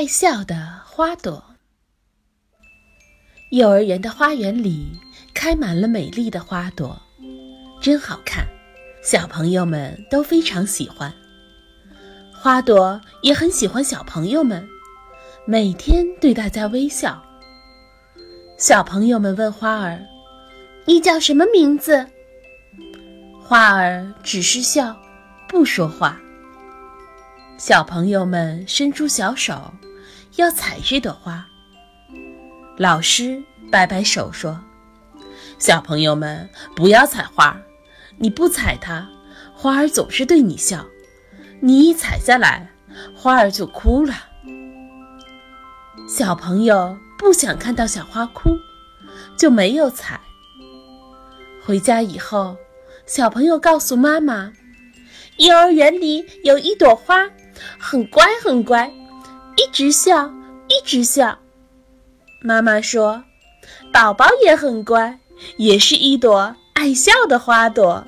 爱笑的花朵。幼儿园的花园里开满了美丽的花朵，真好看，小朋友们都非常喜欢。花朵也很喜欢小朋友们，每天对大家微笑。小朋友们问花儿：“你叫什么名字？”花儿只是笑，不说话。小朋友们伸出小手，要采这朵花。老师摆摆手说：“小朋友们不要采花，你不采它，花儿总是对你笑；你一采下来，花儿就哭了。”小朋友不想看到小花哭，就没有采。回家以后，小朋友告诉妈妈：“幼儿园里有一朵花。”很乖，很乖，一直笑，一直笑。妈妈说：“宝宝也很乖，也是一朵爱笑的花朵。”